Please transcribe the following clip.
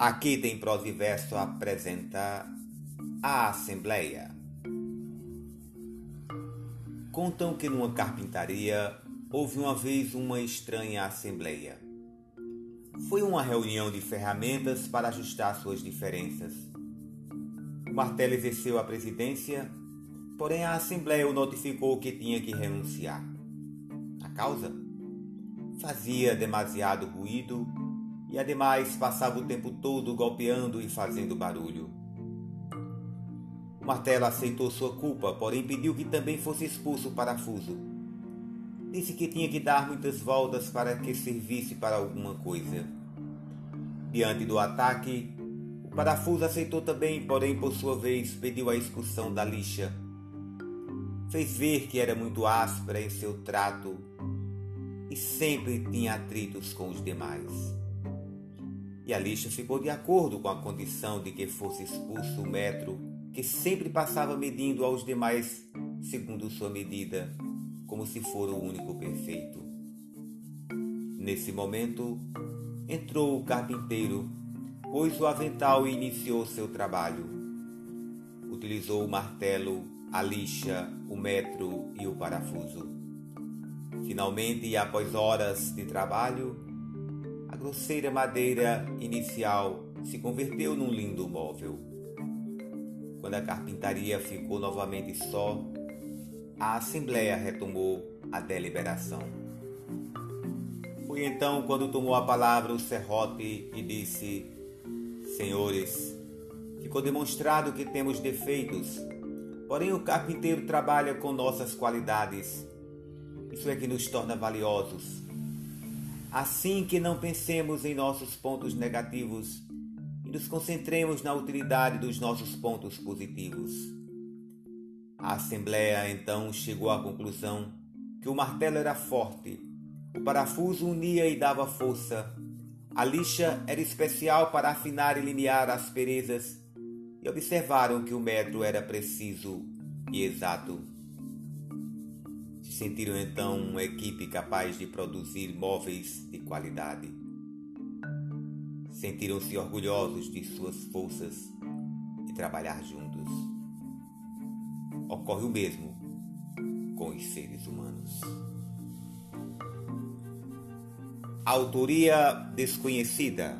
Aqui tem prosa e verso apresenta a Assembleia. Contam que numa carpintaria houve uma vez uma estranha assembleia. Foi uma reunião de ferramentas para ajustar suas diferenças. O martelo exerceu a presidência, porém a Assembleia o notificou que tinha que renunciar. A causa? Fazia demasiado ruído e ademais passava o tempo todo golpeando e fazendo barulho. O martelo aceitou sua culpa, porém pediu que também fosse expulso o parafuso. Disse que tinha que dar muitas voltas para que servisse para alguma coisa. Diante do ataque, o parafuso aceitou também, porém por sua vez pediu a expulsão da lixa. Fez ver que era muito áspera em seu trato e sempre tinha atritos com os demais. E a lixa ficou de acordo com a condição de que fosse expulso o metro que sempre passava medindo aos demais segundo sua medida, como se fora o único perfeito. Nesse momento, entrou o carpinteiro, pôs o avental e iniciou seu trabalho. Utilizou o martelo, a lixa, o metro e o parafuso. Finalmente, e após horas de trabalho, a grosseira madeira inicial se converteu num lindo móvel. Quando a carpintaria ficou novamente só, a Assembleia retomou a deliberação. Foi então quando tomou a palavra o serrote e disse: Senhores, ficou demonstrado que temos defeitos, porém o carpinteiro trabalha com nossas qualidades. Isso é que nos torna valiosos. Assim que não pensemos em nossos pontos negativos, e nos concentremos na utilidade dos nossos pontos positivos. A Assembleia então chegou à conclusão que o martelo era forte, o parafuso unia e dava força, a lixa era especial para afinar e limiar asperezas, e observaram que o metro era preciso e exato. Se sentiram então uma equipe capaz de produzir móveis de qualidade sentiram-se orgulhosos de suas forças e trabalhar juntos. Ocorre o mesmo com os seres humanos. Autoria desconhecida